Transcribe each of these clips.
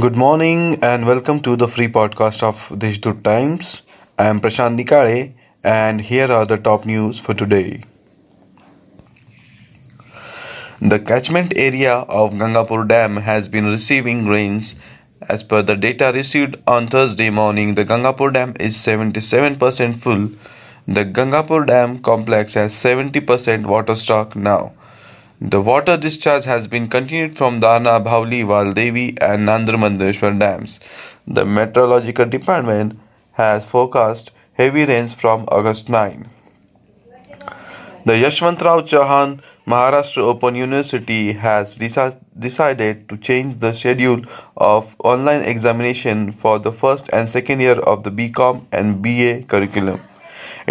Good morning and welcome to the free podcast of Deshdoot Times. I am Prashant Nikale and here are the top news for today. The catchment area of Gangapur Dam has been receiving rains. As per the data received on Thursday morning, the Gangapur Dam is 77% full. The Gangapur Dam complex has 70% water stock now. The water discharge has been continued from Darna, Bhavli, Valdevi and Nandurmadhmeshwar dams. The Meteorological Department has forecast heavy rains from August 9. The Yashwantrao Chauhan Maharashtra Open University has deci- decided to change the schedule of online examination for the first and second year of the BCom and BA curriculum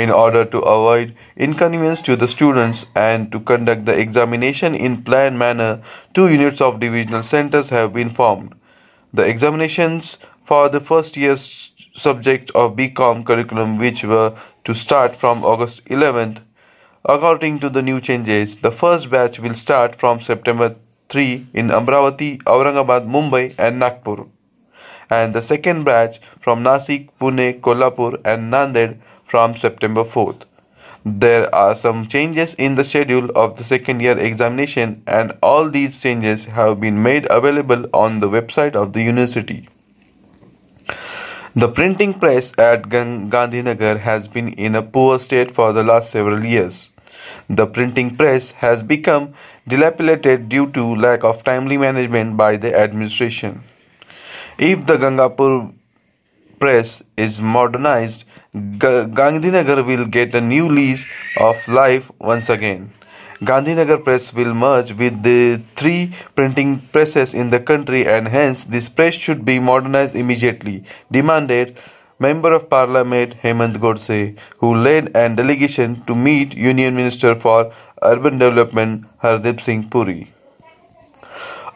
in order to avoid inconvenience to the students and to conduct the examination in planned manner two units of divisional centers have been formed. The examinations for the first year subject of bcom curriculum which were to start from august 11th according to the new changes the first batch will start from september 3 in amravati aurangabad mumbai and nagpur and the second batch from Nasik, Pune, Kolhapur, and Nanded from September 4th. There are some changes in the schedule of the second year examination, and all these changes have been made available on the website of the university. The printing press at Gandhinagar has been in a poor state for the last several years. The printing press has become dilapidated due to lack of timely management by the administration. If the Gangapur press is modernized, Ga- Gandhinagar will get a new lease of life once again. Gandhinagar Press will merge with the three printing presses in the country and hence this press should be modernized immediately, demanded Member of Parliament Hemant Godse, who led an delegation to meet Union Minister for Urban Development Hardeep Singh Puri.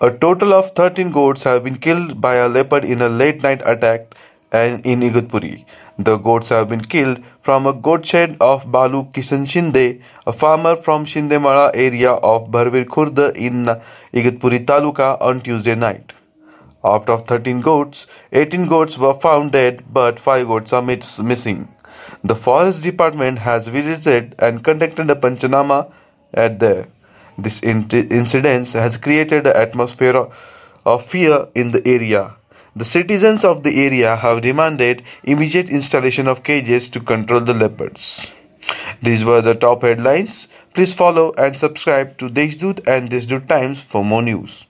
A total of 13 goats have been killed by a leopard in a late night attack and in Igatpuri. The goats have been killed from a goat shed of Balu Kisan Shinde, a farmer from Shindemala area of Bharvir Khurd in Igatpuri Taluka on Tuesday night. Out of 13 goats, 18 goats were found dead, but 5 goats are miss- missing. The forest department has visited and conducted a panchanama at there. This in- incident has created an atmosphere of fear in the area. The citizens of the area have demanded immediate installation of cages to control the leopards. These were the top headlines. Please follow and subscribe to Deshdoot and Deshdoot Times for more news.